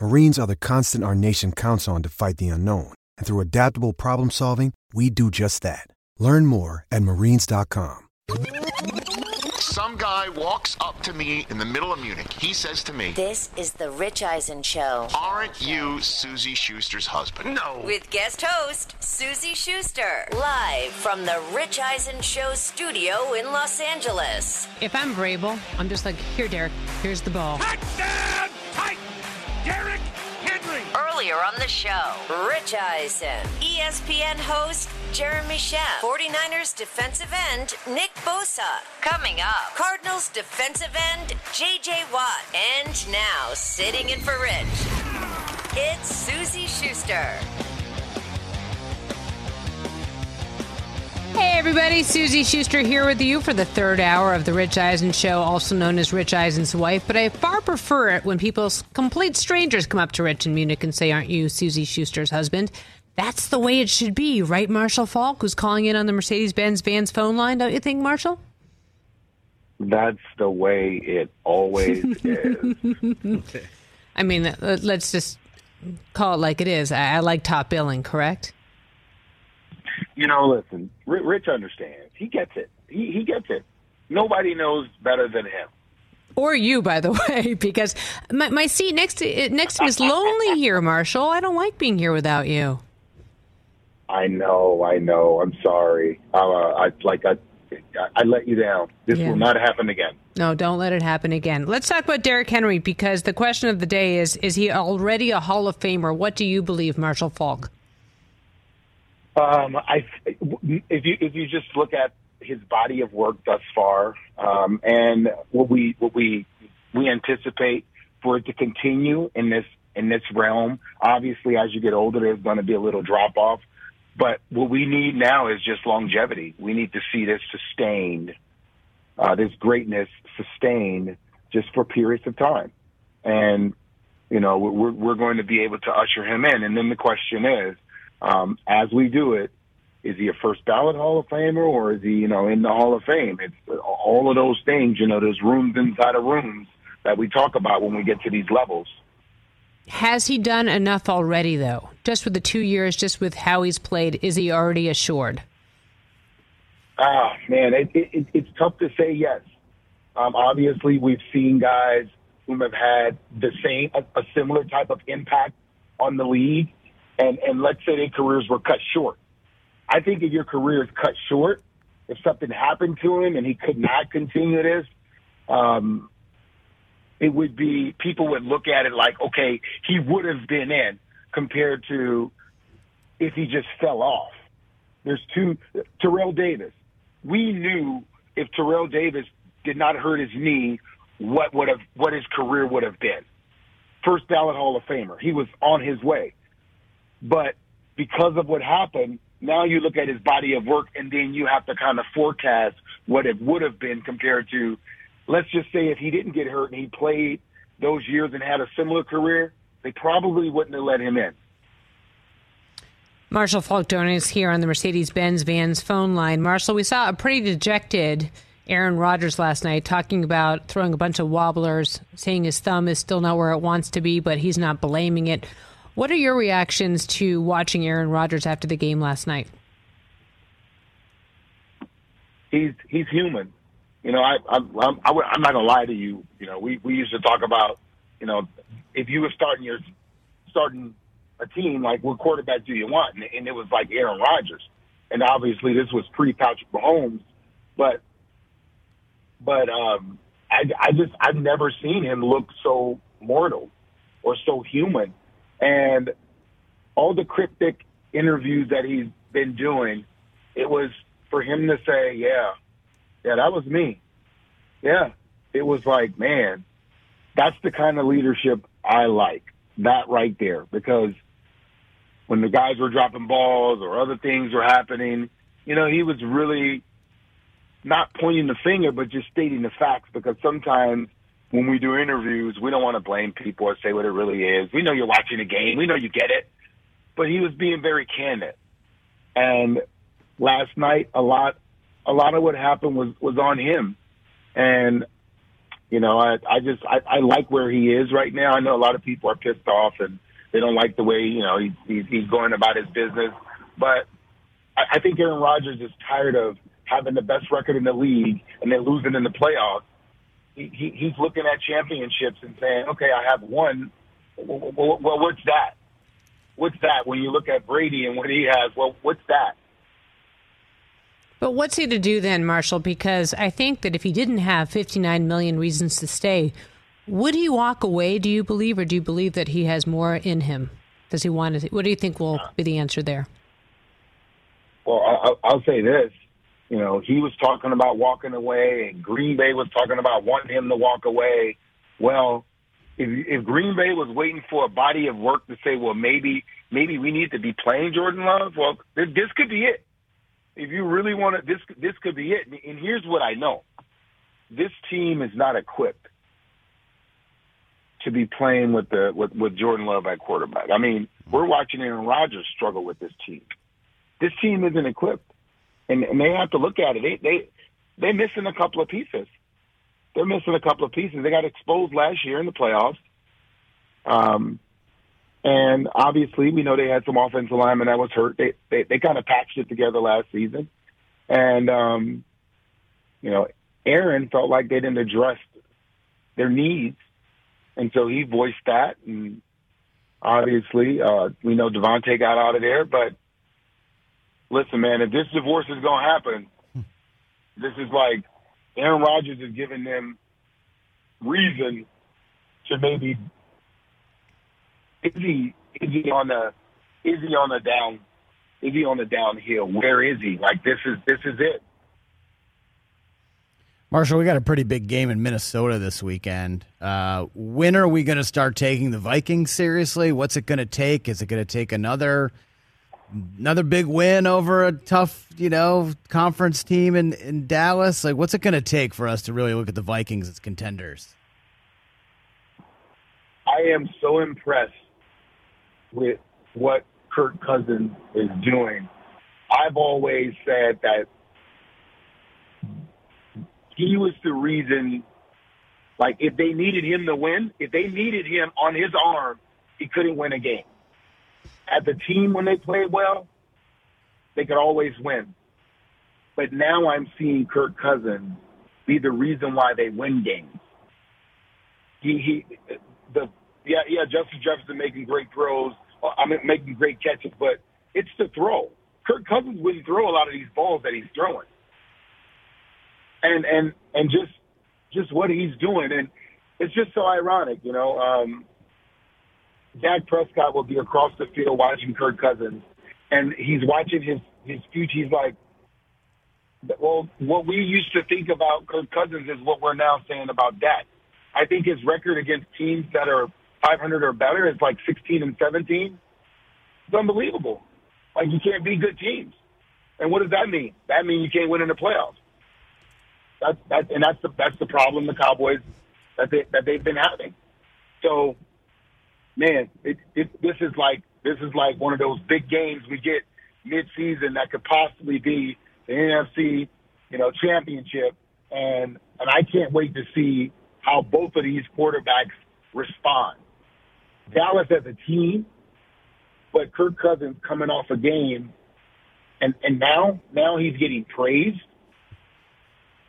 Marines are the constant our nation counts on to fight the unknown. And through adaptable problem solving, we do just that. Learn more at marines.com. Some guy walks up to me in the middle of Munich. He says to me, This is the Rich Eisen Show. Aren't you Suzy Shuster's husband? No. With guest host, Suzy Shuster. Live from the Rich Eisen Show studio in Los Angeles. If I'm Vrabel, I'm just like, here, Derrick, here's the ball. Touchdown, Titan! Derrick Henry! Earlier on the show, Rich Eisen. ESPN host, Jeremy Schaap. 49ers defensive end, Nick Bosa. Coming up, Cardinals defensive end, JJ Watt. And now, sitting in for Rich, it's Suzy Shuster. Hey, everybody, Suzy Shuster here with you for the third hour of The Rich Eisen Show, also known as Rich Eisen's wife. But I far prefer it when people, complete strangers, come up to Rich in Munich and say, Aren't you Suzy Shuster's husband? That's the way it should be, right, Marshall Faulk, who's calling in on the Mercedes Benz Vans phone line, don't you think, Marshall? That's the way it always is. I mean, uh, let's just call it like it is. I like top billing, correct? You know, listen, Rich understands. He gets it. He, he gets it. Nobody knows better than him. Or you, by the way, because my, my seat next to next to me is lonely here, Marshall. I don't like being here without you. I know, I know. I'm sorry. Uh, I like I, I let you down. This Yeah. will not happen again. No, don't let it happen again. Let's talk about Derrick Henry because the question of the day is: Is he already a Hall of Famer? What do you believe, Marshall Faulk? Um, I if you if you just look at his body of work thus far, um, and what we what we we anticipate for it to continue in this in this realm. Obviously, as you get older, there's going to be a little drop off. But what we need now is just longevity. We need to see this sustained, uh, this greatness sustained just for periods of time. And, you know, we're, we're going to be able to usher him in. And then the question is, um, as we do it, is he a first ballot Hall of Famer or is he, you know, in the Hall of Fame? It's all of those things, you know, there's rooms inside of rooms that we talk about when we get to these levels. Has he done enough already, though? Just with the two years, just with how he's played, is he already assured? Ah, man, it, it, it, it's tough to say yes. Um, obviously, we've seen guys who have had the same, a, a similar type of impact on the league, and and let's say their careers were cut short. I think if your career is cut short, if something happened to him and he could not continue this, um, it would be people would look at it like, okay, he would have been in compared to if he just fell off. There's two Terrell Davis. We knew if Terrell Davis did not hurt his knee, what would have what his career would have been. First ballot Hall of Famer. He was on his way. But because of what happened, now you look at his body of work and then you have to kind of forecast what it would have been compared to let's just say if he didn't get hurt and he played those years and had a similar career, they probably wouldn't have let him in. Marshall Faulk joining us here on the Mercedes Benz Vans phone line. Marshall, we saw a pretty dejected Aaron Rodgers last night talking about throwing a bunch of wobblers, saying his thumb is still not where it wants to be, but he's not blaming it. What are your reactions to watching Aaron Rodgers after the game last night? He's he's human. You know, I I'm I'm, I, I'm not gonna lie to you. You know, we we used to talk about, you know, if you were starting your starting a team, like what quarterback do you want? And, and it was like Aaron Rodgers. And obviously, this was pre Patrick Mahomes. But but um, I, I just I've never seen him look so mortal or so human, and all the cryptic interviews that he's been doing, it was for him to say, "Yeah, yeah, that was me." Yeah, it was like, man, that's the kind of leadership I like. That right there, because when the guys were dropping balls or other things were happening, you know, he was really not pointing the finger, but just stating the facts. Because sometimes when we do interviews, we don't want to blame people or say what it really is. We know you're watching a game. We know you get it. But he was being very candid. And last night, a lot, a lot of what happened was, was on him. And, you know, I, I just, I, I like where he is right now. I know a lot of people are pissed off and they don't like the way, you know, he, he's, he's going about his business. But I, I think Aaron Rodgers is tired of having the best record in the league and then losing in the playoffs. He, he, he's looking at championships and saying, okay, I have one. Well, well, well, what's that? What's that? When you look at Brady and what he has, well, what's that? But what's he to do then, Marshall? Because I think that if he didn't have 59 million reasons to stay, would he walk away, do you believe, or do you believe that he has more in him? Does he want to? What do you think will uh. be the answer there? Well, I'll, I'll say this. You know, he was talking about walking away, and Green Bay was talking about wanting him to walk away. Well, if, if Green Bay was waiting for a body of work to say, well, maybe maybe we need to be playing Jordan Love, well, this, could be it. If you really want to, this this could be it. And here's what I know: this team is not equipped to be playing with the with, with Jordan Love at quarterback. I mean, we're watching Aaron Rodgers struggle with this team. This team isn't equipped, and, and they have to look at it. They they they're missing a couple of pieces. They're missing a couple of pieces. They got exposed last year in the playoffs. Um, and obviously, we know they had some offensive linemen that was hurt. They they, they kind of patched it together last season, and um, you know, Aaron felt like they didn't address their needs and so he voiced that. And obviously, uh, we know Davante got out of there. But listen, man, if this divorce is going to happen, this is like Aaron Rodgers is giving them reason to maybe is he is he on the is he on the down is he on the downhill? Where is he? Like this is this is it. Marshall, we got a pretty big game in Minnesota this weekend. Uh, when are we going to start taking the Vikings seriously? What's it going to take? Is it going to take another another big win over a tough, you know, conference team in, in Dallas? Like, what's it going to take for us to really look at the Vikings as contenders? I am so impressed with what Kirk Cousins is doing. I've always said that he was the reason. Like if they needed him to win, if they needed him on his arm, he couldn't win a game. As a team, when they play well, they could always win. But now I'm seeing Kirk Cousins be the reason why they win games. He, he, the yeah, yeah, Justin Jefferson making great throws. I mean, making great catches, but it's the throw. Kirk Cousins wouldn't throw a lot of these balls that he's throwing and and and just just what he's doing, and it's just so ironic, you know. Um, Dak Prescott will be across the field watching Kirk Cousins, and he's watching his his future. He's like, well, what we used to think about Kirk Cousins is what we're now saying about Dak. I think his record against teams that are 500 or better is like 16 and 17. It's unbelievable. Like you can't beat good teams. And what does that mean? That means you can't win in the playoffs. That's that, and that's the that's the problem the Cowboys that they that they've been having. So, man, it, it, this is like this is like one of those big games we get mid-season that could possibly be the NFC, you know, championship, and and I can't wait to see how both of these quarterbacks respond. Dallas as a team, but Kirk Cousins coming off a game, and and now now he's getting praised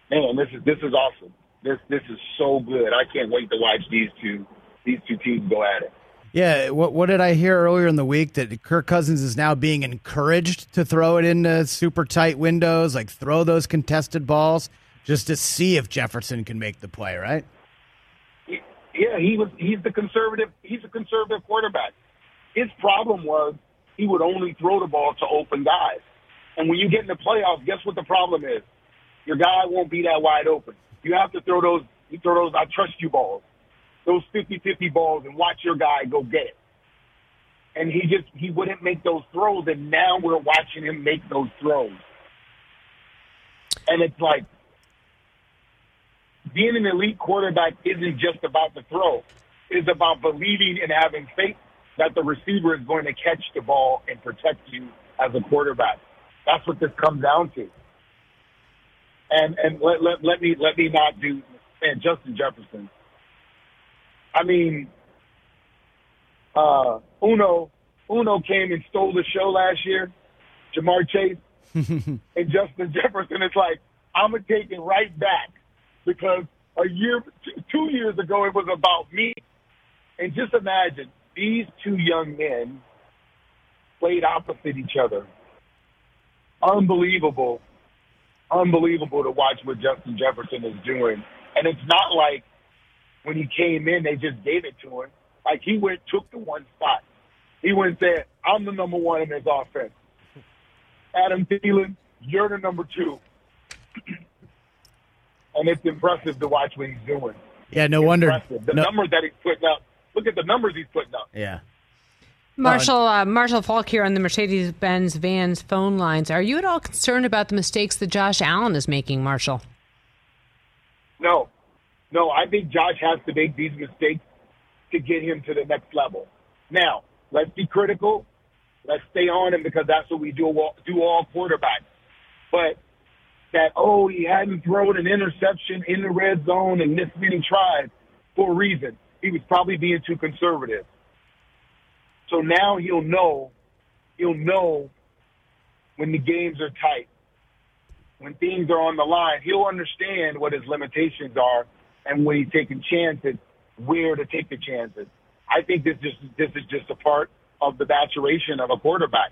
man, this is this is awesome. This this is so good. I can't wait to watch these two these two teams go at it. Yeah, what what did I hear earlier in the week that Kirk Cousins is now being encouraged to throw it into super tight windows, like throw those contested balls. just to see if Jefferson can make the play, right? Yeah, he was. He's the conservative. He's a conservative quarterback. His problem was he would only throw the ball to open guys. And when you get in the playoffs, guess what the problem is? Your guy won't be that wide open. You have to throw those. You throw those. I trust you balls. Those 50-50 balls, and watch your guy go get it. And he just he wouldn't make those throws, and now we're watching him make those throws. And it's like being an elite quarterback isn't just about the throw. It's about believing and having faith that the receiver is going to catch the ball and protect you as a quarterback. That's what this comes down to. And and let let, let me let me not do man Justin Jefferson. I mean, uh, Uno Uno came and stole the show last year. Ja'Marr Chase and Justin Jefferson. It's like I'm gonna take it right back because a year, two years ago, it was about me. And just imagine these two young men played opposite each other. Unbelievable, unbelievable to watch what Justin Jefferson is doing. And it's not like when he came in, they just gave it to him. Like he went, took the one spot. He went there. I'm the number one in his offense. Adam Thielen, you're the number two. and it's impressive to watch what he's doing. Yeah, no It's wonder. impressive. The no- numbers that he's putting up. Look at the numbers he's putting up. yeah. Marshall uh, Marshall Faulk here on the Mercedes Benz Vans phone lines. Are you at all concerned about the mistakes that Josh Allen is making, Marshall? No, no, I think Josh has to make these mistakes to get him to the next level. Now, let's be critical. Let's stay on him because that's what we do all, do all quarterbacks. But that, oh, he hadn't thrown an interception in the red zone and this many tries for a reason. He was probably being too conservative. So now he'll know, he'll know when the games are tight, when things are on the line. He'll understand what his limitations are and when he's taking chances, where to take the chances. I think this is this is just a part of the maturation of a quarterback.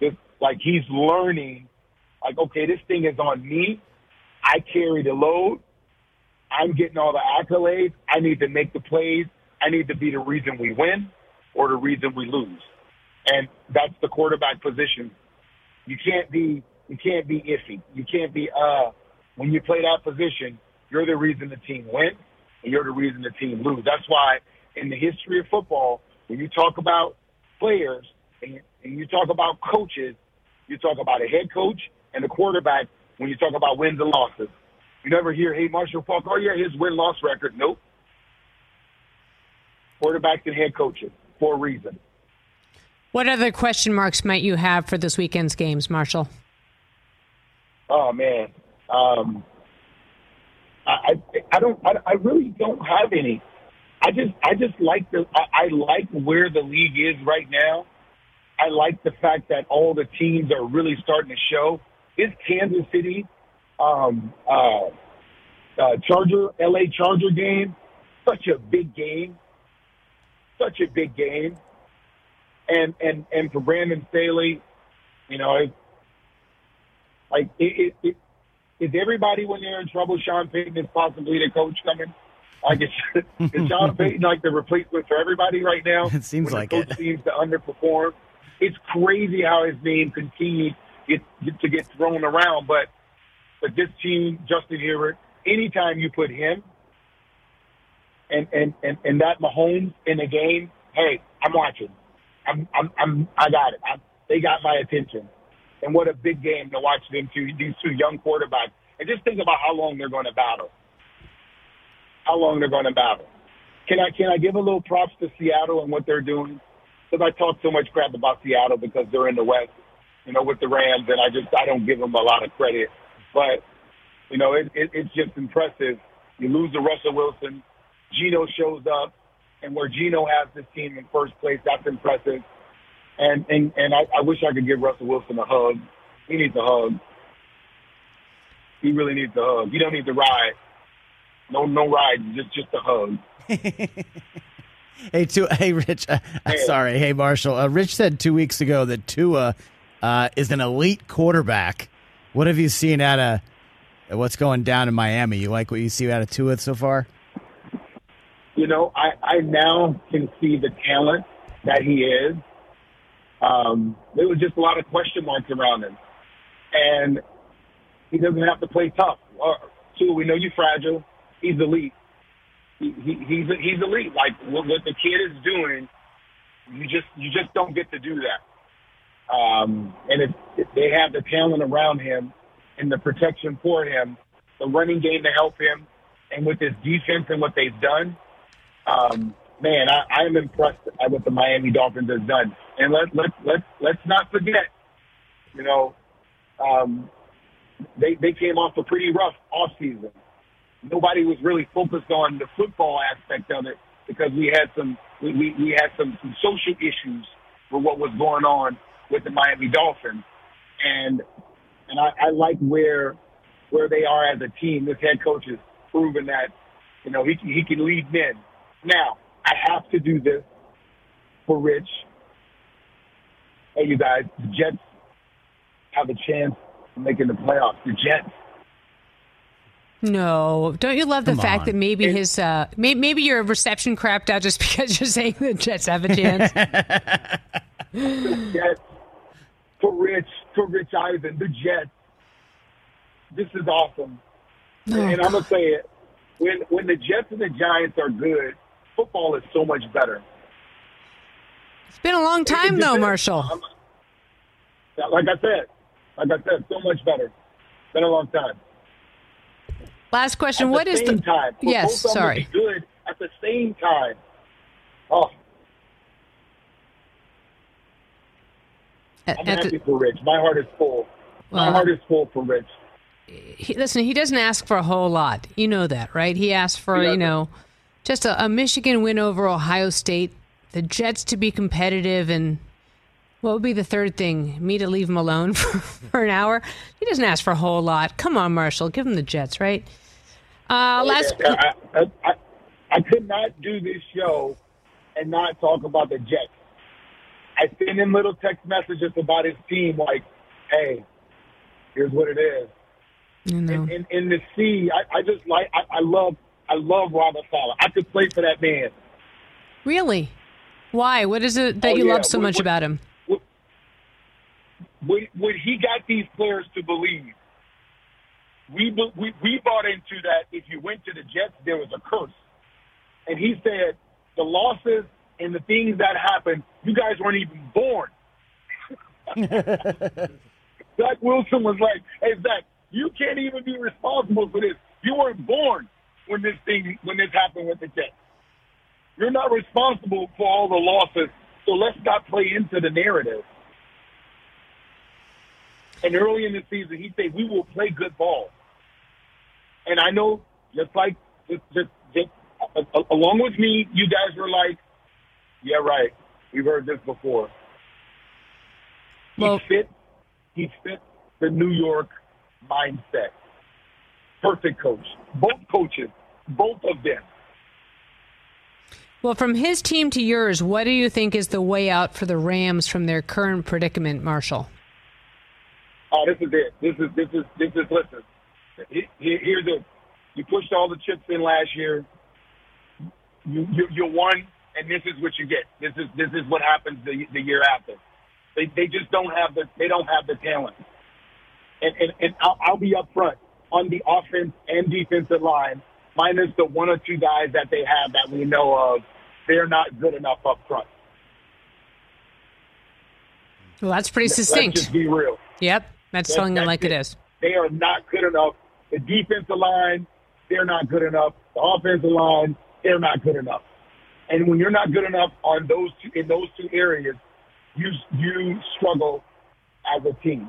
This like he's learning, like okay, this thing is on me. I carry the load. I'm getting all the accolades. I need to make the plays. I need to be the reason we win or the reason we lose. And that's the quarterback position. You can't be you can't be iffy. You can't be uh when you play that position, you're the reason the team wins and you're the reason the team lose. That's why in the history of football, when you talk about players and, and you talk about coaches, you talk about a head coach and a quarterback when you talk about wins and losses. You never hear, hey, Marshall Faulk, oh, yeah, his win loss record. Nope. Quarterbacks and head coaches for a reason. What other question marks might you have for this weekend's games, Marshall? Oh man, um, I, I don't I, I really don't have any. I just I just like the I, I like where the league is right now. I like the fact that all the teams are really starting to show. Is Kansas City um, uh, uh, Charger LA Charger game, such a big game, such a big game, and and and for Brandon Staley, you know, it, like, it, it, it, is everybody when they're in trouble? Sean Payton is possibly the coach coming. Like, is, is Sean Payton like the replacement for everybody right now? It seems like coach it. seems to underperform. It's crazy how his name continues get, get, to get thrown around. But but this team, Justin Herbert, anytime you put him and and and, and that Mahomes in the game, hey, I'm watching. I'm I'm, I'm I got it. I, they got my attention. And what a big game to watch them two these two young quarterbacks. And just think about how long they're going to battle. How long they're going to battle. Can I can I give a little props to Seattle and what they're doing? Because I talk so much crap about Seattle because they're in the West, you know, with the Rams, and I just I don't give them a lot of credit. But you know, it, it, it's just impressive. You lose to Russell Wilson, Geno shows up, and where Geno has this team in first place, that's impressive. And and and I, I wish I could give Russell Wilson a hug. He needs a hug. He really needs a hug. He don't need to ride. No, no ride. Just just a hug. Hey, two, hey, Rich. Uh, Hey. Sorry, hey, Marshall. Uh, Rich said two weeks ago that Tua uh, is an elite quarterback. What have you seen out of What's going down in Miami? You like what you see out of Tua so far? You know, I, I now can see the talent that he is. Um, there was just a lot of question marks around him. And he doesn't have to play tough. Uh, Tua, we know you're fragile. He's elite. He, he, he's he's elite. Like what, what the kid is doing, you just you just don't get to do that. Um, and if, if they have the talent around him and the protection for him, the running game to help him, and with this defense and what they've done, um, man, I, I'm impressed at what the Miami Dolphins has done. And let let let let's not forget, you know, um, they they came off a pretty rough off season. Nobody was really focused on the football aspect of it because we had some we, we, we had some, some social issues with what was going on with the Miami Dolphins, and and I, I like where where they are as a team. This head coach has proven that you know he can, he can lead men. Now I have to do this for Rich. Hey, you guys, the Jets have a chance of making the playoffs. The Jets. No, don't you love the Come fact on. that maybe his uh, may, maybe your reception crapped out just because you're saying the Jets have a chance? Jets for Rich, for Rich Eisen, the Jets. This is awesome. and I'm gonna say it. When when the Jets and the Giants are good, football is so much better. it's been a long time It- it though, Marshall. I'm- Like I said, like I said, so much better. It's Been a long time. Last question: At What the is same the time? Yes? both of them Sorry. good at the same time. Oh, At- I'm at the- happy for Rich. My heart is full. My heart is full for Rich. he, listen, he doesn't ask for a whole lot. You know that, right? He asked for, He you know, just a, a Michigan win over Ohio State, the Jets to be competitive, and what would be the third thing? Me to leave him alone for, for an hour? He doesn't ask for a whole lot. Come on, Marshall, give him the Jets, right? Uh, last. I, I, I, I could not do this show and not talk about the Jets. I send him little text messages about his team, like, "Hey, here's what it is." You know. And, and, and to see, I, I just like, I, I love, I love Robert Saleh. I could play for that man. Really? Why? What is it that Oh, you yeah. love so What- much what- about him? when, when he got these players to believe, we, we we bought into that. If you went to the Jets, there was a curse, and he said the losses and the things that happened, you guys weren't even born. Zach Wilson was like, "Hey Zach, you can't even be responsible for this. You weren't born when this thing when this happened with the Jets. You're not responsible for all the losses. So let's not play into the narrative." And early in the season, he said, "We will play good ball." And I know, just like just just, just uh, along with me, you guys were like, "Yeah, right. We've heard this before." He Well- fit. He fit the New York mindset. Perfect coach. Both coaches, both of them. Well, from his team to yours, what do you think is the way out for the Rams from their current predicament, Marshall? Oh, this is it. This is this is this is listen. He- he- Here's it. You pushed all the chips in last year. You you, you won, and this is what you get. This is this is what happens the the year after. They they just don't have the they don't have the talent. And and, and I'll, I'll be upfront on the offense and defensive line, minus the one or two guys that they have that we know of. They're not good enough up front. Well, that's pretty succinct. Let's just be real. Yep, that's That- telling them that's like it is. They are not good enough. The defensive line, they're not good enough. The offensive line, they're not good enough. And when you're not good enough on those two, in those two areas, you you struggle as a team.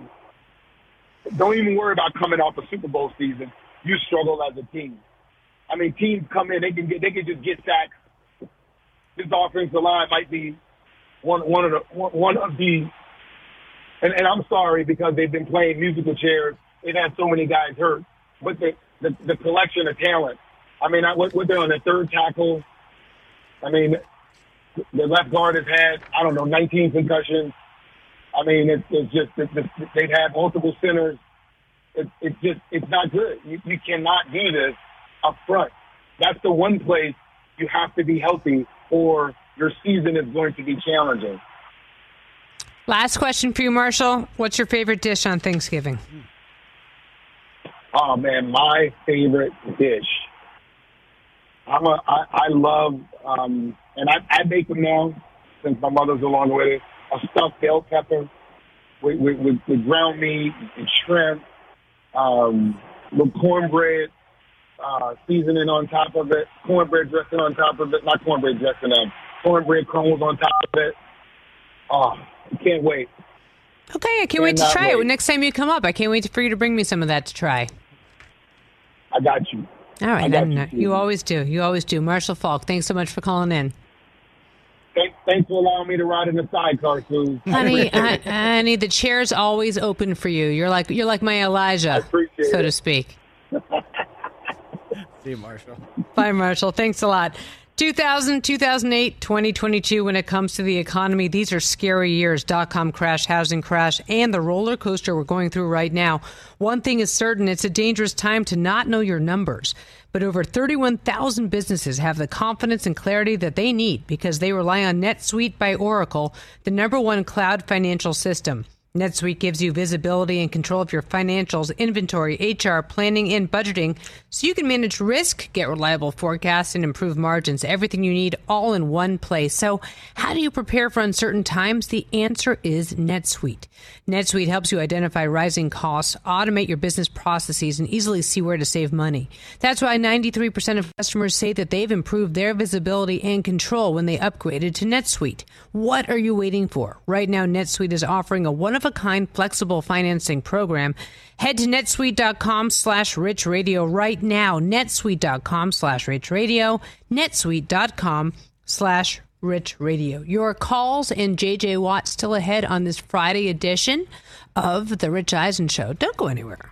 Don't even worry about coming off a Super Bowl season. You struggle as a team. I mean, teams come in, they can get, they can just get sacks. This offensive line might be one one of the one of the and, and I'm sorry because they've been playing musical chairs. They've had so many guys hurt, but the the, the collection of talent. I mean, I, what, what they're on the third tackle. I mean, the left guard has had I don't know 19 concussions. I mean, it's, it's just it's, they've had multiple centers. It's, it's just, it's not good. You, you cannot do this up front. That's the one place you have to be healthy or your season is going to be challenging. Last question for you, Marshall. What's your favorite dish on Thanksgiving? Oh man, my favorite dish. I'm a, I, I love, um, and I, I make them now since my mother's along with it. A stuffed bell pepper with, with, with, with ground meat and shrimp, um, with cornbread, uh, seasoning on top of it, cornbread dressing on top of it, not cornbread dressing, um, cornbread crumbs on top of it. Oh, I can't wait. Okay, I can't wait to try it. Next time you come up, I can't wait for you to bring me some of that to try. I got you. All right, I right, then. you, you always do. You always do. Marshall Faulk, thanks so much for calling in. Thanks, for allowing me to ride in the sidecar, Sue. Honey, honey, the chair's always open for you. You're like you're like my Elijah, so it. to speak. See you, Marshall. Bye, Marshall. Thanks a lot. 2000, 2008, 2022, when it comes to the economy, these are scary years. Dot com crash, housing crash, and the roller coaster we're going through right now. One thing is certain it's a dangerous time to not know your numbers. But over 31,000 businesses have the confidence and clarity that they need because they rely on NetSuite by Oracle, the number one cloud financial system. NetSuite gives you visibility and control of your financials, inventory, HR, planning, and budgeting so you can manage risk, get reliable forecasts, and improve margins. Everything you need all in one place. So, how do you prepare for uncertain times? The answer is NetSuite. NetSuite helps you identify rising costs, automate your business processes, and easily see where to save money. That's why 93% of customers say that they've improved their visibility and control when they upgraded to NetSuite. What are you waiting for? Right now, NetSuite is offering a one-of-a-kind flexible financing program. Head to netsuite.com slash rich radio right now. netsuite.com slash rich radio. netsuite.com slash rich radio. Your calls and JJ Watt still ahead on this Friday edition of The Rich Eisen Show. Don't go anywhere.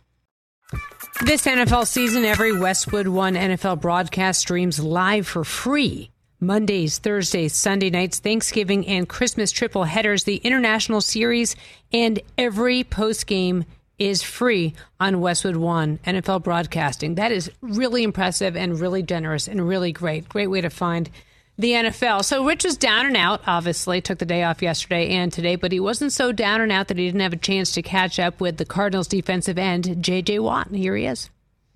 This NFL season, every Westwood One NFL broadcast streams live for free. Mondays, Thursdays, Sunday nights, Thanksgiving, and Christmas triple headers, the international series, and every post game is free on Westwood One NFL broadcasting. That is really impressive and really generous and really great. Great way to find the NFL. So Rich was down and out, obviously, took the day off yesterday and today, but he wasn't so down and out that he didn't have a chance to catch up with the Cardinals defensive end, JJ Watt. And here he is.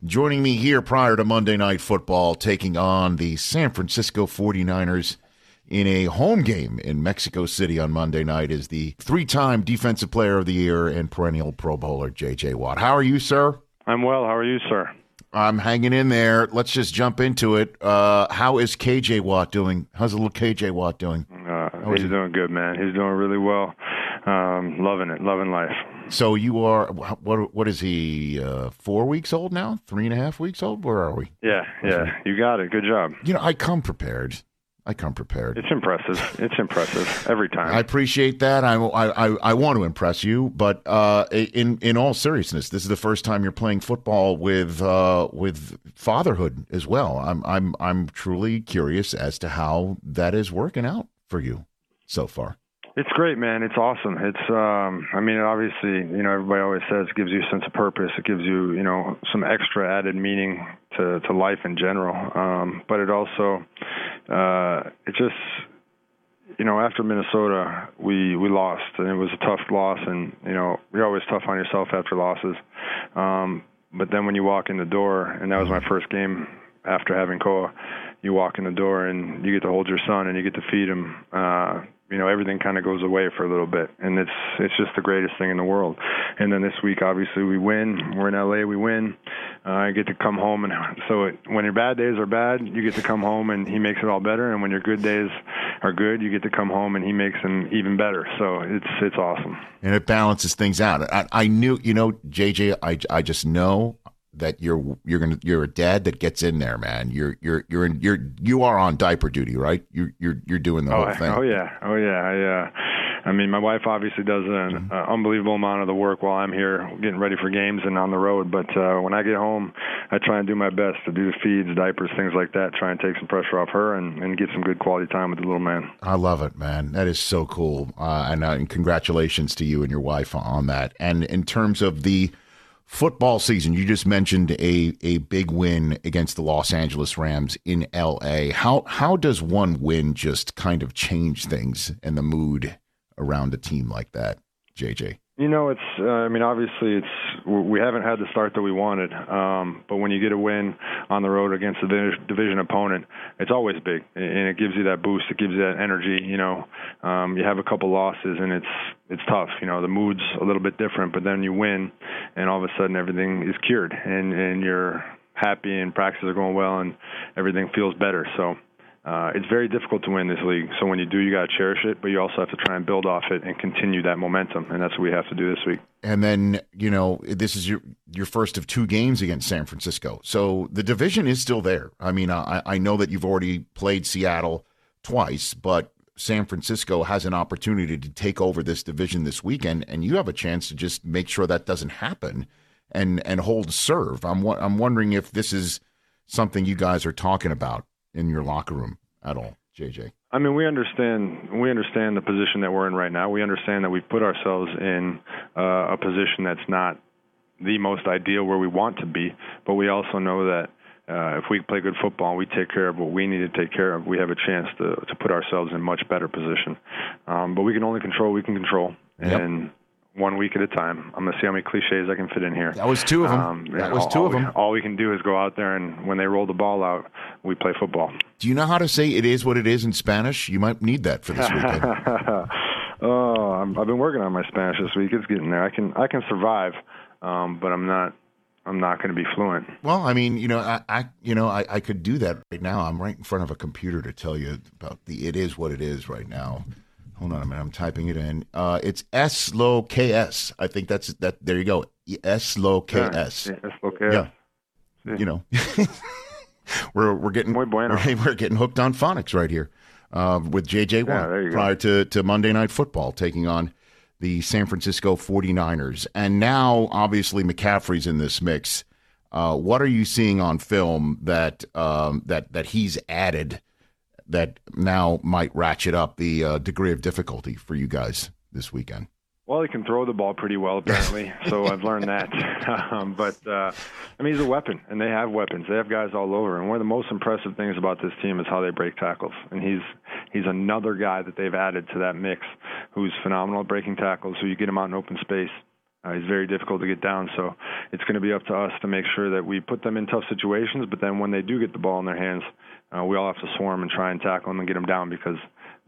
Joining me here prior to Monday Night Football, taking on the San Francisco 49ers, in a home game in Mexico City on Monday night is the three time Defensive Player of the Year and perennial Pro Bowler, J.J. Watt. How are you, sir? I'm well. How are you, sir? I'm hanging in there. Let's just jump into it. Uh, how is KJ Watt doing? How's the little KJ Watt doing? Uh, he's he? doing good, man. He's doing really well. Um, loving it, loving life. So you are what? What is he? Uh, four weeks old now? Three and a half weeks old? Where are we? Yeah, yeah. You got it. Good job. You know, I come prepared. I come prepared. It's impressive. It's impressive every time. I appreciate that. I, I, I want to impress you, but uh, in in all seriousness, this is the first time you're playing football with uh, with fatherhood as well. I'm I'm I'm truly curious as to how that is working out for you so far. It's great, man. It's awesome. It's, um, I mean, obviously, you know, everybody always says it gives you a sense of purpose. It gives you, you know, some extra added meaning to, to life in general. Um, but it also, uh, it just, you know, after Minnesota, we we lost, and it was a tough loss, and you know, you're always tough on yourself after losses. Um, but then when you walk in the door, and that was my first game after having Koa, you walk in the door and you get to hold your son and you get to feed him. Uh, you know everything kind of goes away for a little bit and it's it's just the greatest thing in the world. And then this week obviously we win. We're in LA we win. Uh, I get to come home and so it, when your bad days are bad you get to come home and he makes it all better and when your good days are good you get to come home and he makes them even better. So it's it's awesome. And it balances things out. I, I knew you know JJ I, I just know that you're you're gonna you're a dad that gets in there, man. You're you're you're in you're you are on diaper duty, right? You're you're you're doing the oh, whole thing. Oh yeah, oh yeah. I uh, I mean, my wife obviously does an mm-hmm. uh, unbelievable amount of the work while I'm here getting ready for games and on the road. But uh, when I get home, I try and do my best to do the feeds, diapers, things like that. Try and take some pressure off her and, and get some good quality time with the little man. I love it, man. That is so cool. Uh, and, uh, and congratulations to you and your wife on that. And in terms of the football season, you just mentioned a a big win against the Los Angeles Rams in LA. How how does one win just kind of change things and the mood around a team like that, JJ? You know, it's. Uh, I mean, obviously, it's. We haven't had the start that we wanted, um, but when you get a win on the road against a division opponent, it's always big, and it gives you that boost. It gives you that energy. You know, um, you have a couple losses, and it's it's tough. You know, the mood's a little bit different, but then you win, and all of a sudden everything is cured, and and you're happy, and practices are going well, and everything feels better. So uh, it's very difficult to win this league. So when you do, you got to cherish it, but you also have to try and build off it and continue that momentum, and that's what we have to do this week. And then you know this is your your first of two games against San Francisco, so the division is still there. I mean, I, I know that you've already played Seattle twice, but San Francisco has an opportunity to take over this division this weekend, and you have a chance to just make sure that doesn't happen and and hold serve. I'm I'm wondering if this is something you guys are talking about in your locker room at all, JJ? I mean, we understand we understand the position that we're in right now. We understand that we've put ourselves in uh, a position that's not the most ideal where we want to be, but we also know that uh, if we play good football and we take care of what we need to take care of, we have a chance to to put ourselves in much better position. Um, but we can only control what we can control, yep. One week at a time. I'm gonna see how many cliches I can fit in here. That was two of them. Um, that was all, two of them. We, all we can do is go out there and when they roll the ball out, we play football. Do you know how to say "it is what it is" in Spanish? You might need that for this weekend. oh, i have been working on my Spanish this week. It's getting there. I can I can survive, um, but I'm not. I'm not going to be fluent. Well, I mean, you know, I, I you know, I, I could do that right now. I'm right in front of a computer to tell you about the "it is what it is" right now. Hold on a minute. I'm typing it in. Uh, it's S low K S. I think that's that. There you go. S low K S. S low K S. Yeah. You know, we're we're getting bueno. we're, we're getting hooked on phonics right here uh, with JJ yeah, Watt prior to, to Monday Night Football taking on the San Francisco 49ers. And now, obviously, McCaffrey's in this mix. Uh, what are you seeing on film that um, that that he's added that now might ratchet up the uh, degree of difficulty for you guys this weekend? Well, he can throw the ball pretty well, apparently. so I've learned that. um, but uh, I mean, he's a weapon, and they have weapons. They have guys all over. And one of the most impressive things about this team is how they break tackles. And he's he's another guy that they've added to that mix, who's phenomenal at breaking tackles. So you get him out in open space. Uh, he's very difficult to get down, so it's going to be up to us to make sure that we put them in tough situations. But then when they do get the ball in their hands, uh, we all have to swarm and try and tackle them and get them down because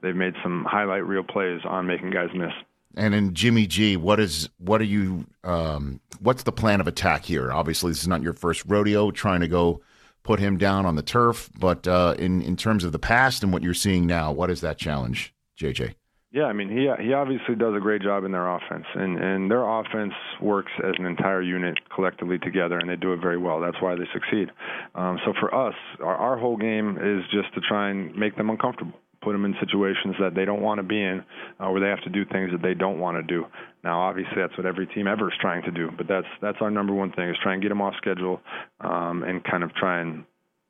they've made some highlight reel plays on making guys miss. And in Jimmy G, what is what are you? Um, what's the plan of attack here? Obviously, this is not your first rodeo trying to go put him down on the turf, but uh, in in terms of the past and what you're seeing now, what is that challenge, JJ? Yeah, I mean he he obviously does a great job in their offense, and and their offense works as an entire unit collectively together, and they do it very well. That's why they succeed. Um, so for us, our, our whole game is just to try and make them uncomfortable put them in situations that they don't want to be in, uh, where they have to do things that they don't want to do. Now, obviously, that's what every team ever is trying to do, but that's that's our number one thing is try and get them off schedule um, and kind of try and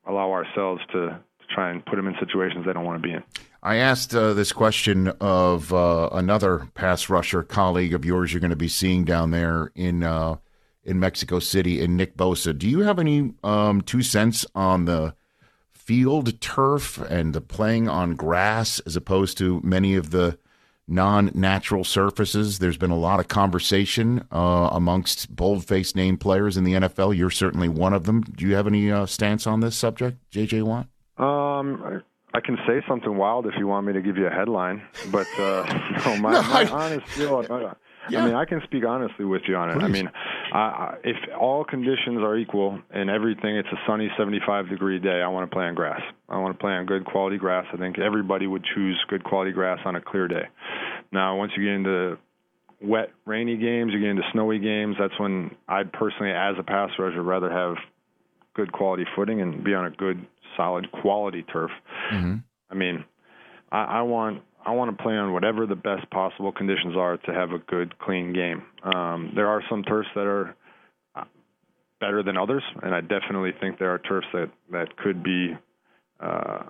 allow ourselves to, to try and put them in situations they don't want to be in. I asked uh, this question of uh, another pass rusher colleague of yours you're going to be seeing down there in uh, in Mexico City, in Nick Bosa. Do you have any um, two cents on the field turf and the playing on grass as opposed to many of the non-natural surfaces. There's been a lot of conversation uh, amongst bold-faced name players in the NFL. You're certainly one of them. Do you have any uh, stance on this subject, JJ Watt? Um, I can say something wild if you want me to give you a headline, but uh, no, my, no, my I, honest feel. Uh, yeah. I mean, I can speak honestly with you on it. Please. I mean, uh, if all conditions are equal and everything, it's a sunny 75 degree day. I want to play on grass. I want to play on good quality grass. I think everybody would choose good quality grass on a clear day. Now, once you get into wet, rainy games, you get into snowy games. That's when I'd personally, as a pass rusher, rather have good quality footing and be on a good, solid quality turf. Mm-hmm. I mean, I, I want I want to play on whatever the best possible conditions are to have a good, clean game. Um, there are some turfs that are uh, better than others, and I definitely think there are turfs that that could be uh,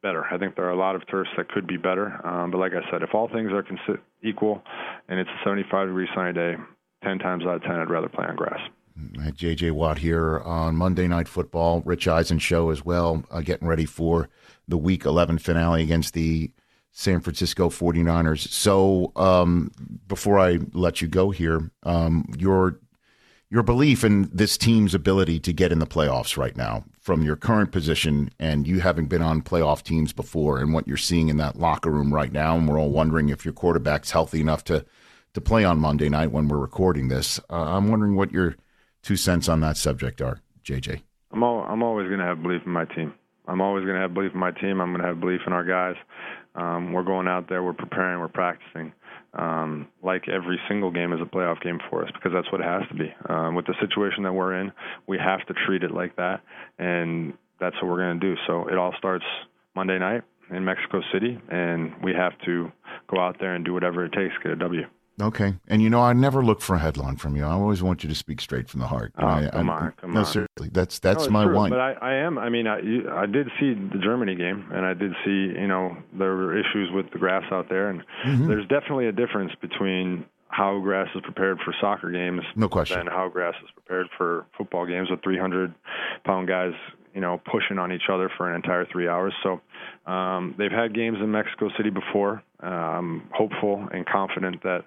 better. I think there are a lot of turfs that could be better. Um, but like I said, if all things are consi- equal and it's a 75 degree sunny day, 10 times out of 10, I'd rather play on grass. JJ Watt here on Monday Night Football. Rich Eisen show as well, uh, getting ready for the Week 11 finale against the San Francisco 49ers. So um, before I let you go here, um, your your belief in this team's ability to get in the playoffs right now from your current position and you having been on playoff teams before and what you're seeing in that locker room right now and we're all wondering if your quarterback's healthy enough to to play on Monday night when we're recording this. Uh, I'm wondering what your two cents on that subject are, JJ. I'm all, I'm always going to have belief in my team. I'm always going to have belief in my team. I'm going to have belief in our guys. Um, we're going out there, we're preparing, we're practicing. Um, like every single game is a playoff game for us because that's what it has to be. Um, with the situation that we're in, we have to treat it like that, and that's what we're going to do. So it all starts Monday night in Mexico City, and we have to go out there and do whatever it takes to get a W. Okay, and you know I never look for a headline from you. I always want you to speak straight from the heart. Oh, I, come I, on, come no, on. seriously, that's that's no, my true, one. But I, I am. I mean, I, I did see the Germany game, and I did see you know there were issues with the grass out there, and mm-hmm. there's definitely a difference between how grass is prepared for soccer games, no question, and how grass is prepared for football games with 300 pound guys you know, pushing on each other for an entire three hours. So um, they've had games in Mexico City before. Uh, I'm hopeful and confident that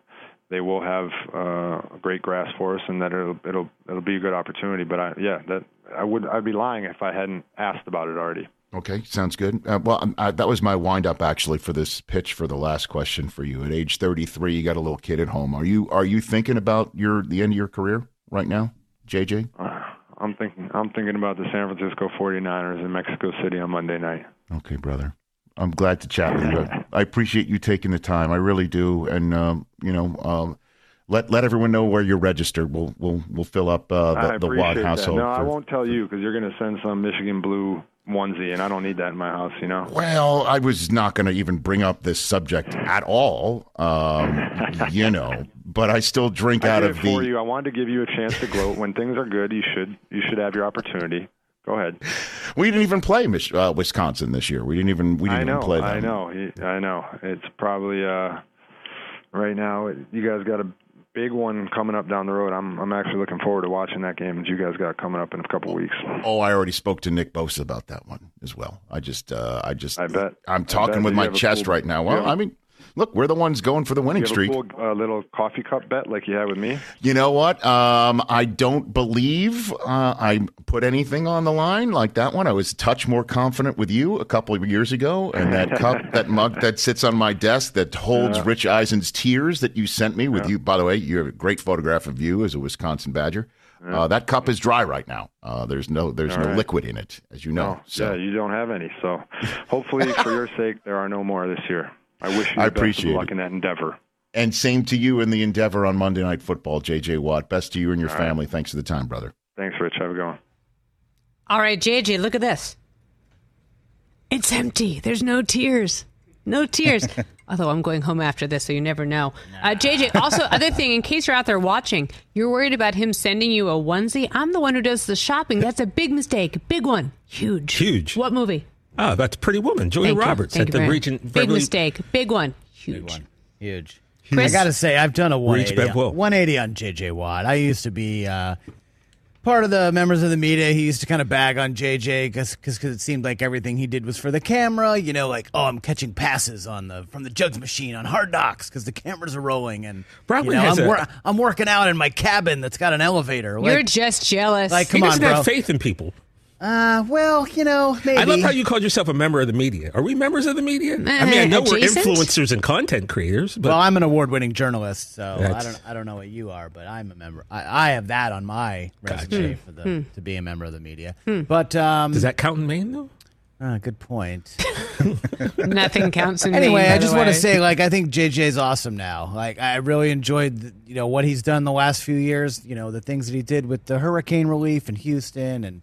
they will have uh, great grass for us, and that it'll it'll it'll be a good opportunity. But I, yeah, that I would I'd be lying if I hadn't asked about it already. Okay, sounds good. Uh, well, um, uh, that was my wind up actually for this pitch for the last question for you. At age 33, you got a little kid at home. Are you are you thinking about your the end of your career right now, JJ? Uh, I'm thinking I'm thinking about the San Francisco 49ers in Mexico City on Monday night. Okay, brother. I'm glad to chat with you. I appreciate you taking the time. I really do. And um, you know, um, let let everyone know where you're registered. We'll we'll we'll fill up uh, the, the Watt household. No, for, I won't tell you because you're going to send some Michigan blue onesie, and I don't need that in my house. You know. Well, I was not going to even bring up this subject at all. Um, you know, but I still drink I out of the. For you, I wanted to give you a chance to gloat. when things are good, you should you should have your opportunity. Go ahead. We didn't even play uh, Wisconsin this year. We didn't even we didn't know, even play them. I know. I know. It's probably uh, right now. You guys got a big one coming up down the road. I'm I'm actually looking forward to watching that game that you guys got coming up in a couple weeks. Oh, I already spoke to Nick Bosa about that one as well. I just uh, I just I bet I'm talking bet. with my chest cool, right now. Well, have, I mean, look, we're the ones going for the winning You streak. a cool uh, little coffee cup bet like you had with me. You know what? Um, I don't believe uh, I put anything on the line like that one. I was a touch more confident with you a couple of years ago, and that cup, that mug that sits on my desk that holds Yeah. Rich Eisen's tears that you sent me with you. By the way, you have a great photograph of you as a Wisconsin Badger. Uh, that cup is dry right now. Uh, there's no there's All no right. liquid in it, as you know. No, so yeah, you don't have any. So hopefully, for your sake, there are no more this year. I wish you I the best appreciate of luck it. in that endeavor. and same to you in the endeavor on Monday Night Football, JJ Watt. Best to you and your All right. family. Thanks for the time, brother. Thanks, Rich. Have a good one. All right, JJ, look at this. It's empty. There's no tears. No tears. Although I'm going home after this, so you never know. Uh, JJ, also, other thing, in case you're out there watching, you're worried about him sending you a onesie. I'm the one who does the shopping. That's a big mistake. Big one. Huge. Huge. What movie? Oh, that's Pretty Woman, Julia Thank you. Roberts Thank at you the very- Regent. Big Beverly- mistake. Big one. Huge. Huge. Chris? I got to say, I've done a Reach 180. back well. 180 on JJ Watt. I used to be uh, part of the members of the media. He used to kind of bag on JJ because it seemed like everything he did was for the camera. You know, like, oh, I'm catching passes on the from the jugs machine on Hard Knocks because the cameras are rolling. And Broadway you know, has I'm, a- wor- I'm working out in my cabin that's got an elevator. You're Like, just jealous. like He come on, doesn't bro. have faith in people. Uh, well, you know, maybe. I love how you called yourself a member of the media. Are we members of the media? I mean, I know we're influencers and content creators, but well, I'm an award-winning journalist, so I don't I don't know what you are, but I'm a member. I, I have that on my resume for the to be a member of the media. But um, does that count in Maine though? ah, good point. Nothing counts in anyway, Maine, I just want to say, like, I think JJ's awesome now. Like, I really enjoyed, the, you know, what he's done the last few years. You know, the things that he did with the hurricane relief in Houston, and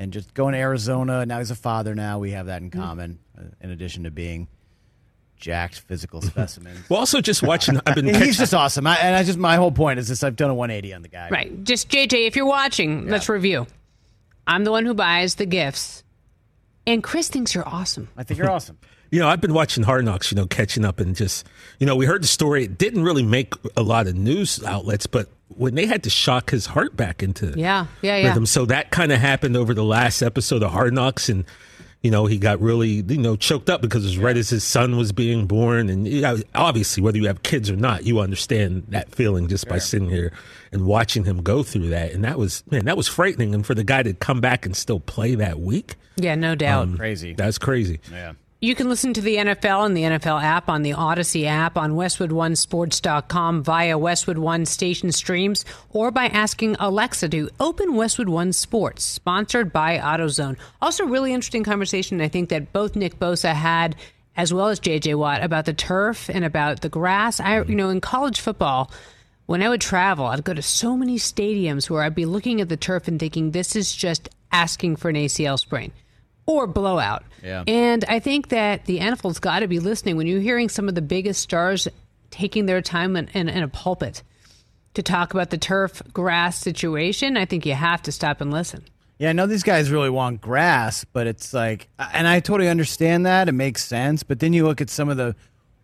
and just going to Arizona. Now he's a father. Now we have that in common, uh, in addition to being jacked physical specimens. Well, also just watching. I've been And catching, he's just awesome. I, and I just my whole point is this: I've done a 180 on the guy. Right. Just JJ, if you're watching, let's review. I'm the one who buys the gifts. And Chris thinks you're awesome. I think you're awesome. You know, I've been watching Hard Knocks, you know, catching up and just, you know, we heard the story. It didn't really make a lot of news outlets, but when they had to shock his heart back into Yeah, yeah, yeah. rhythm. So that kind of happened over the last episode of Hard Knocks. And, you know, he got really, you know, choked up because it was right as his son was being born. And you know, obviously, whether you have kids or not, you understand that feeling just by sitting here and watching him go through that. And that was, man, that was frightening. And for the guy to come back and still play that week, Yeah, no doubt. um, Crazy. That's crazy. Yeah. You can listen to the NFL and the NFL app on the Odyssey app, on WestwoodOneSports.com via Westwood One station streams, or by asking Alexa to open Westwood One Sports, sponsored by AutoZone. Also, really interesting conversation I think that both Nick Bosa had as well as JJ Watt about the turf and about the grass. I you know, in college football, when I would travel, I'd go to so many stadiums where I'd be looking at the turf and thinking this is just asking for an ACL sprain or blowout. Yeah. And I think that the NFL's got to be listening when you're hearing some of the biggest stars taking their time in, in, in a pulpit to talk about the turf grass situation. I think you have to stop and listen. Yeah, I know these guys really want grass, but it's like, and I totally understand that. It makes sense. But then you look at some of the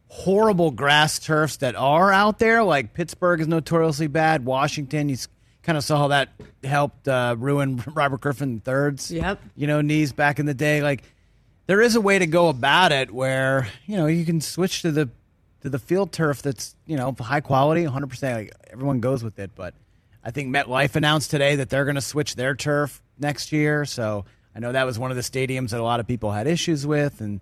horrible grass turfs that are out there, like Pittsburgh is notoriously bad. Washington, you kind of saw how that helped uh, ruin Robert Griffin III's, Yep. you know, knees back in the day. Like, there is a way to go about it where you know you can switch to the to the field turf that's you know high quality, 100. percent Like everyone goes with it, but I think MetLife announced today that they're going to switch their turf next year. So I know that was one of the stadiums that a lot of people had issues with, and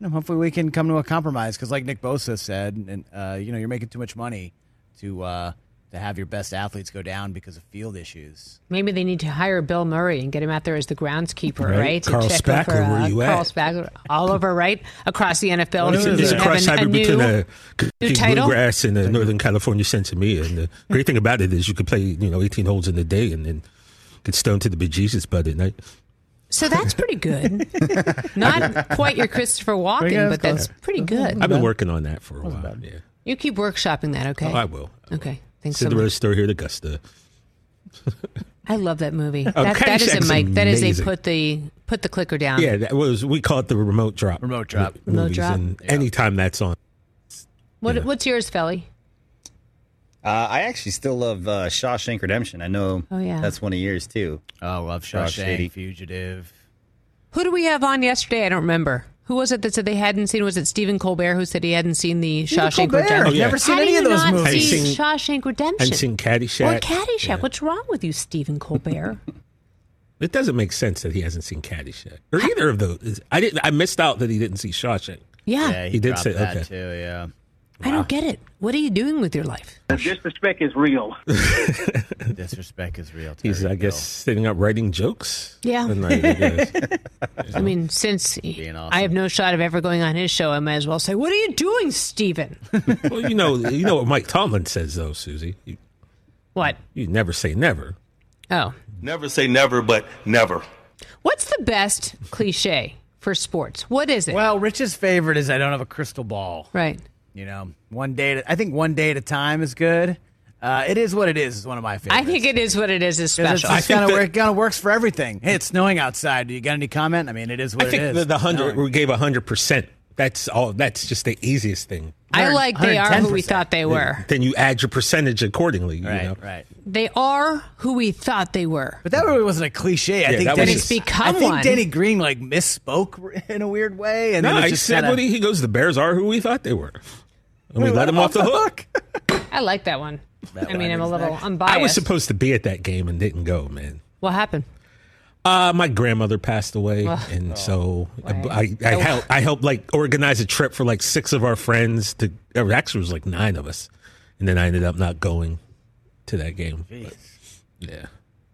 you know, hopefully we can come to a compromise. Because like Nick Bosa said, and uh, you know you're making too much money to uh, to have your best athletes go down because of field issues. Maybe they need to hire Bill Murray and get him out there as the groundskeeper, Right. right? To Carl check Spackler, over, where uh, you Carl at? Spackler, all over, right? Across the NFL. What It's, is to it's it? a have cross an- a hybrid between a new Kentucky title? bluegrass and a Northern California Sinsemilla. And the great thing about it is you could play, you know, 18 holes in a day and then get stoned to the bejesus butt at night. So that's pretty good. Not quite your Christopher Pretty Walken, good. but that's pretty good. I've been working on that for a while. Yeah. You keep workshopping that, okay? Oh, I will. Okay, thanks so Cinderella much. story here at Augusta. I love that movie. Oh, that, that is a Caddyshack's mic. That is a put the put the clicker down. Yeah, that was we call it the remote drop. Remote drop. Remote movies, drop. And anytime that's on, What, Yeah. What's yours, Felly? Uh, I actually still love uh, Shawshank Redemption. I know Oh, yeah. that's one of yours too. Oh, love Rock Shawshank, Shady. Fugitive. Who do we have on yesterday? I don't remember. Who was it that said they hadn't seen? Was it Stephen Colbert who said he hadn't seen the Shawshank Colbert. Redemption? Oh, yeah. Never seen How any of those not movies. See I've seen- Shawshank Redemption. I've seen Caddyshack. Or Caddyshack. Yeah. What's wrong with you, Stephen Colbert? It doesn't make sense that he hasn't seen Caddyshack or either of those. I didn't. I missed out that he didn't see Shawshank. Yeah. Yeah, he, He did dropped say- that okay. too. Yeah. I don't get it. What are you doing with your life? Disrespect is real. Disrespect is real. He's, I guess, sitting up writing jokes. Yeah. at night, I. I mean, since Being awesome. I have no shot of ever going on his show, I might as well say, "What are you doing, Stephen?" well, you know, you know what Mike Tomlin says, though, Suzy. You, what? you never say never. Oh, Never say never, but never. what's the best cliche for sports? What is it? Well, Rich's favorite is I don't have a crystal ball. right. You know, one day. At, I think one day at a time is good. Uh, it is what it is. Is one of my favorites. I think it is what it is. Is 'Cause special. It's, kind of it kind of works for everything. Hey, it's snowing outside. Do you got any comment? I mean, it is what I it think is. the, the hundred Snowing. we gave hundred percent. That's all. That's just the easiest thing. I like they are who we thought they were. Then you add your percentage accordingly. You Right, know? right. They are who we thought they were. But that really wasn't a cliche. I Yeah, think that was Denny, just- become I think one. Denny Green like misspoke in a weird way, and No, then it I just said kinda, what he, he goes. The Bears are who we thought they were, and we, let him off the hook. I like that one. I mean, I'm a little next. unbiased. I was supposed to be at that game and didn't go, man. what happened? Uh, my grandmother passed away, Ugh. and so I, Right. I, I helped. I helped like organize a trip for like six of our friends. To or actually, it was like nine of us, and then I ended up not going to that game. But, yeah,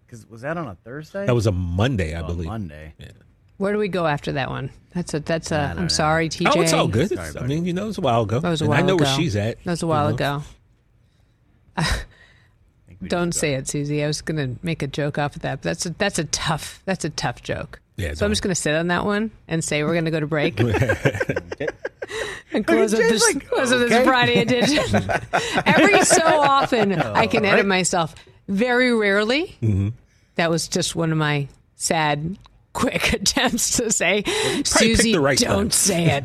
Because was that on a Thursday? that was a Monday, I Oh, believe. Monday. Yeah. Where do we go after that one? That's a. That's a. I don't I'm know. sorry, TJ. Oh, it's all good. Sorry, It's- I mean, you know, it was a while ago. That was a and while I know ago. where she's at. That was a you while know. ago. think we Don't say it, Suzy. I was going to make a joke off of that, but that's a, that's a tough that's a tough joke. Yeah, so I'm just going to sit on that one and say we're going to go to break and close up this, like, close up this. Friday edition. Every so often, I can edit myself. Very rarely. Mm-hmm. That was just one of my sad, quick attempts to say, probably Suzy, the right don't time." say it.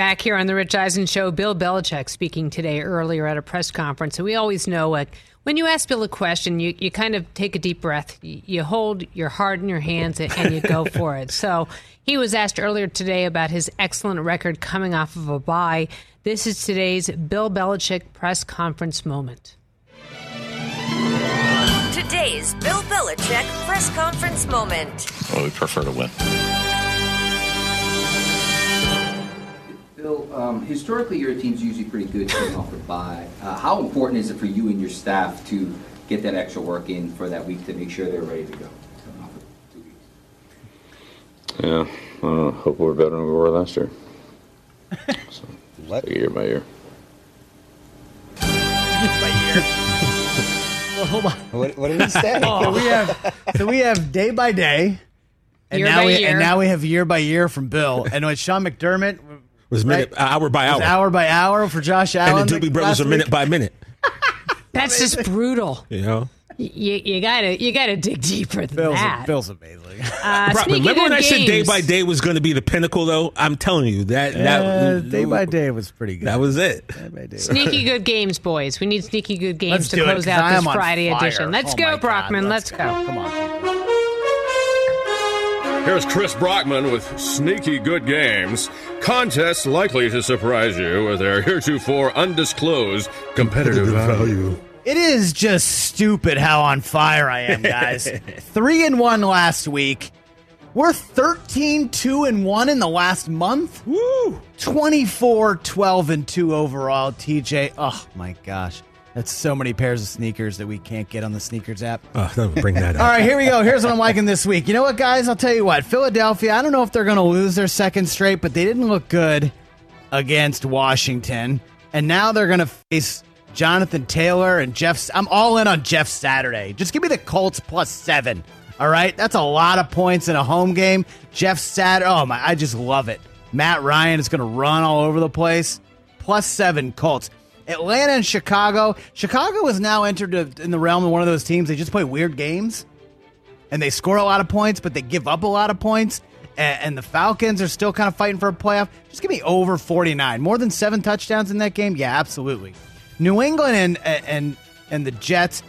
Back here on the Rich Eisen Show, Bill Belichick speaking today earlier at a press conference. And we always know like, when you ask Bill a question, you, you kind of take a deep breath, you, you hold your heart in your hands, and, and you go for it. So he was asked earlier today about his excellent record coming off of a bye. This is today's Bill Belichick press conference moment. Today's Bill Belichick press conference moment. Well, we prefer to win. Bill, um, historically, your team's usually pretty good coming off the bye. Uh, how important is it for you and your staff to get that extra work in for that week to make sure they're ready to go? coming off of two weeks? Yeah, uh, hope we're better than we were last year. So, Let- year by year. Well, hold on. What, what did he say? So we have so we have day by day, and Year now by we year. and now we have year by year from Bill. And when Sean McDermott was minute hour by hour, hour by hour for Josh Allen. and the Doobie Brothers are minute week. by minute. That's just brutal. You know. You, you gotta you gotta dig deeper than Feels, that. feels amazing. Uh, Brockman, sneaky remember when good I said day by day was going to be the pinnacle, though? I'm telling you that Uh, that day by day was pretty good. That was it. Day by day. Sneaky good games, boys. We need sneaky good games Let's to close it, out this Friday fire. edition. Let's Oh go, my God, Brockman. let's Let's, go. Come on. Here's Chris Brockman with Sneaky Good Games. Contests likely to surprise you with their heretofore undisclosed competitive value. It is just stupid how on fire I am, guys. Three and one last week. We're 13 2 and 1 in the last month. Woo! 24 12 and 2 overall, TJ. Oh my gosh. That's so many pairs of sneakers that we can't get on the sneakers app. Oh, don't bring that up. All right, here we go. Here's what I'm liking this week. You know what, guys? I'll tell you what. Philadelphia, I don't know if they're going to lose their second straight, but they didn't look good against Washington. And now they're going to face Jonathan Taylor and Jeff. I'm all in on Jeff Saturday. Just give me the Colts plus seven. All right, that's a lot of points in a home game. Jeff Saturday. Oh my, I just love it. Matt Ryan is going to run all over the place. Plus seven Colts. Atlanta and Chicago. Chicago has now entered in the realm of one of those teams. They just play weird games and they score a lot of points, but they give up a lot of points. And, the Falcons are still kind of fighting for a playoff. Just give me over 49. More than seven touchdowns in that game? Yeah, absolutely. New England and and and the Jets.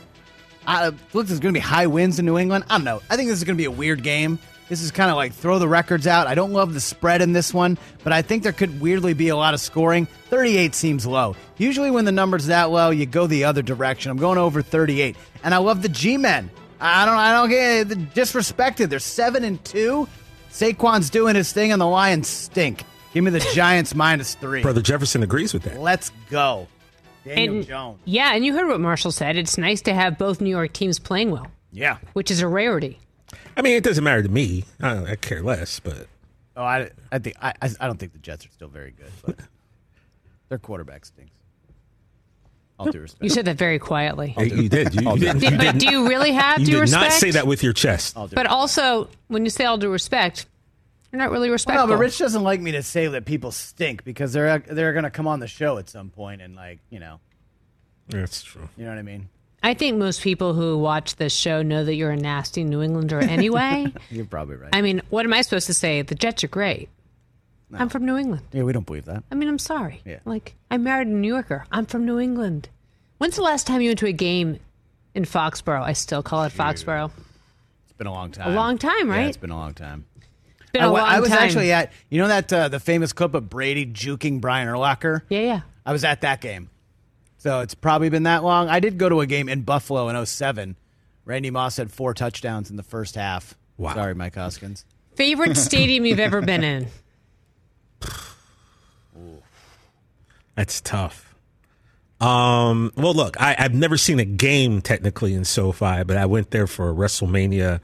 I look, there's going to be high winds in New England. I don't know. I think this is going to be a weird game. This is kind of like throw the records out. I don't love the spread in this one, but I think there could weirdly be a lot of scoring. 38 seems low. Usually, when the number's that low, you go the other direction. I'm going over 38, and I love the G-men. I don't, I don't get disrespected. They're seven and two. Saquon's doing his thing, and the Lions stink. Give me the Giants minus three. Brother Jefferson agrees with that. Let's go. Daniel And- Jones. Yeah, and you heard what Marshall said. It's nice to have both New York teams playing well, Yeah. which is a rarity. I mean, it doesn't matter to me. I, I care less, but Oh, I, I think I, I I don't think the Jets are still very good, but their quarterback stinks. All due respect. You said that very quietly. Yeah, you did. You, you didn't, Did- but do you really have you due did respect? not say that with your chest. All due But also, when you say all due respect, you're not really Well, respectful. no, but Rich doesn't like me to say that people stink because they're they're going to come on the show at some point and like you know That's true. you know what I mean. I think most people who watch this show know that you're a nasty New Englander anyway. You're probably right. I mean, what am I supposed to say? The Jets are great. I'm from New England. yeah, we don't believe that. I mean, I'm sorry. Yeah. Like, I married a New Yorker. I'm from New England. When's the last time you went to a game in Foxborough? I still call it Foxborough. It's been a long time. A long time, Yeah, right? it's been a long time. It's been I a long I was time. actually at you know that uh, the famous clip of Brady juking Brian Urlacher. Yeah, yeah. I was at that game. So it's probably been that long. I did go to a game in Buffalo in 07. Randy Moss had four touchdowns in the first half. Wow. Sorry, Mike Hoskins. Favorite stadium you've ever been in? That's tough. Um, well, look, I, I've never seen a game technically in SoFi, but I went there for a WrestleMania,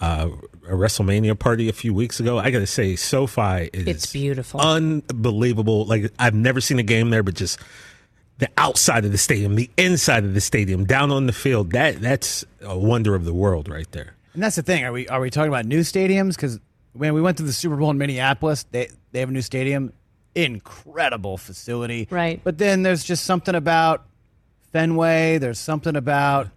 uh, a WrestleMania party a few weeks ago. I got to say, SoFi is It's beautiful. unbelievable. Like I've never seen a game there, but just the outside of the stadium, the inside of the stadium, down on the field. That that's a wonder of the world right there. And that's the thing. Are we are we talking about new stadiums? Because when we went to the Super Bowl in Minneapolis, they they have a new stadium, incredible facility. Right. But then there's just something about Fenway. There's something about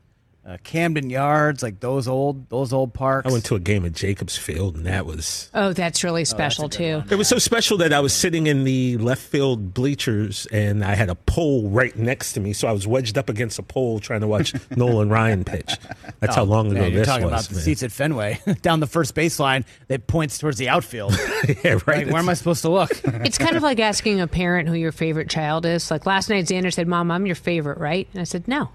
uh, Camden Yards, like those old those old parks. I went to a game at Jacobs Field, and that was Oh, that's really special, too. It was so special that I was sitting in the left field bleachers and I had a pole right next to me. So I was wedged up against a pole trying to watch Nolan Ryan pitch. That's how Oh, long ago man, You're this talking was. about the man. seats at Fenway down the first baseline that points towards the outfield. yeah, right. Like, where am I supposed to look? It's kind of like asking a parent who your favorite child is. Like last night, Xander said, Mom, I'm your favorite, right? And I said, No.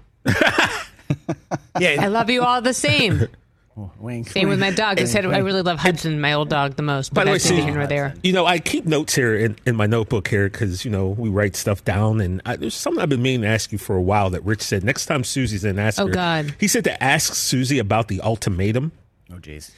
Yeah, I love you all the same. Oh, wink. Same with my dog. I Wink, said I really love Hudson, my old dog, the most. But By the way, that's neither Suzy, here nor there. you know, I keep notes here in, in my notebook here because, you know, we write stuff down. And I, there's something I've been meaning to ask you for a while that Rich said next time Suzy's in, ask Oh, her. God. He said to ask Susie about the ultimatum. Oh, jeez.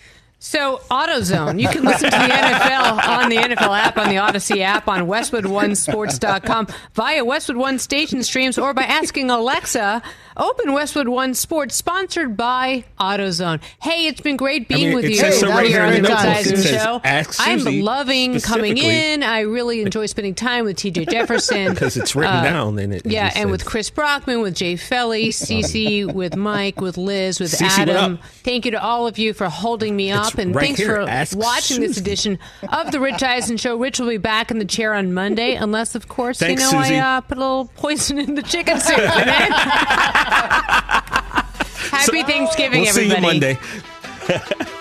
So, AutoZone, you can listen to the NFL on the NFL app, on the Odyssey app, on WestwoodOneSports.com, via Westwood One station streams, or by asking Alexa, open Westwood One Sports, sponsored by AutoZone. Hey, it's been great being mean, with you says so right here on the Show. I'm loving coming in. I really enjoy spending time with TJ Jefferson. Because it's written Uh, down and it- yeah, and with Chris Brockman, with Jay Felly, Cece, with Mike, with Liz, with Cece, Adam. Thank you to all of you for holding me It's up, and right thanks here. for Ask watching this edition of the Rich Eisen Show. Rich will be back in the chair on Monday, unless, of course, Thanks, you know Suzy. I uh, put a little poison in the chicken soup. Happy Thanksgiving, we'll see you Monday.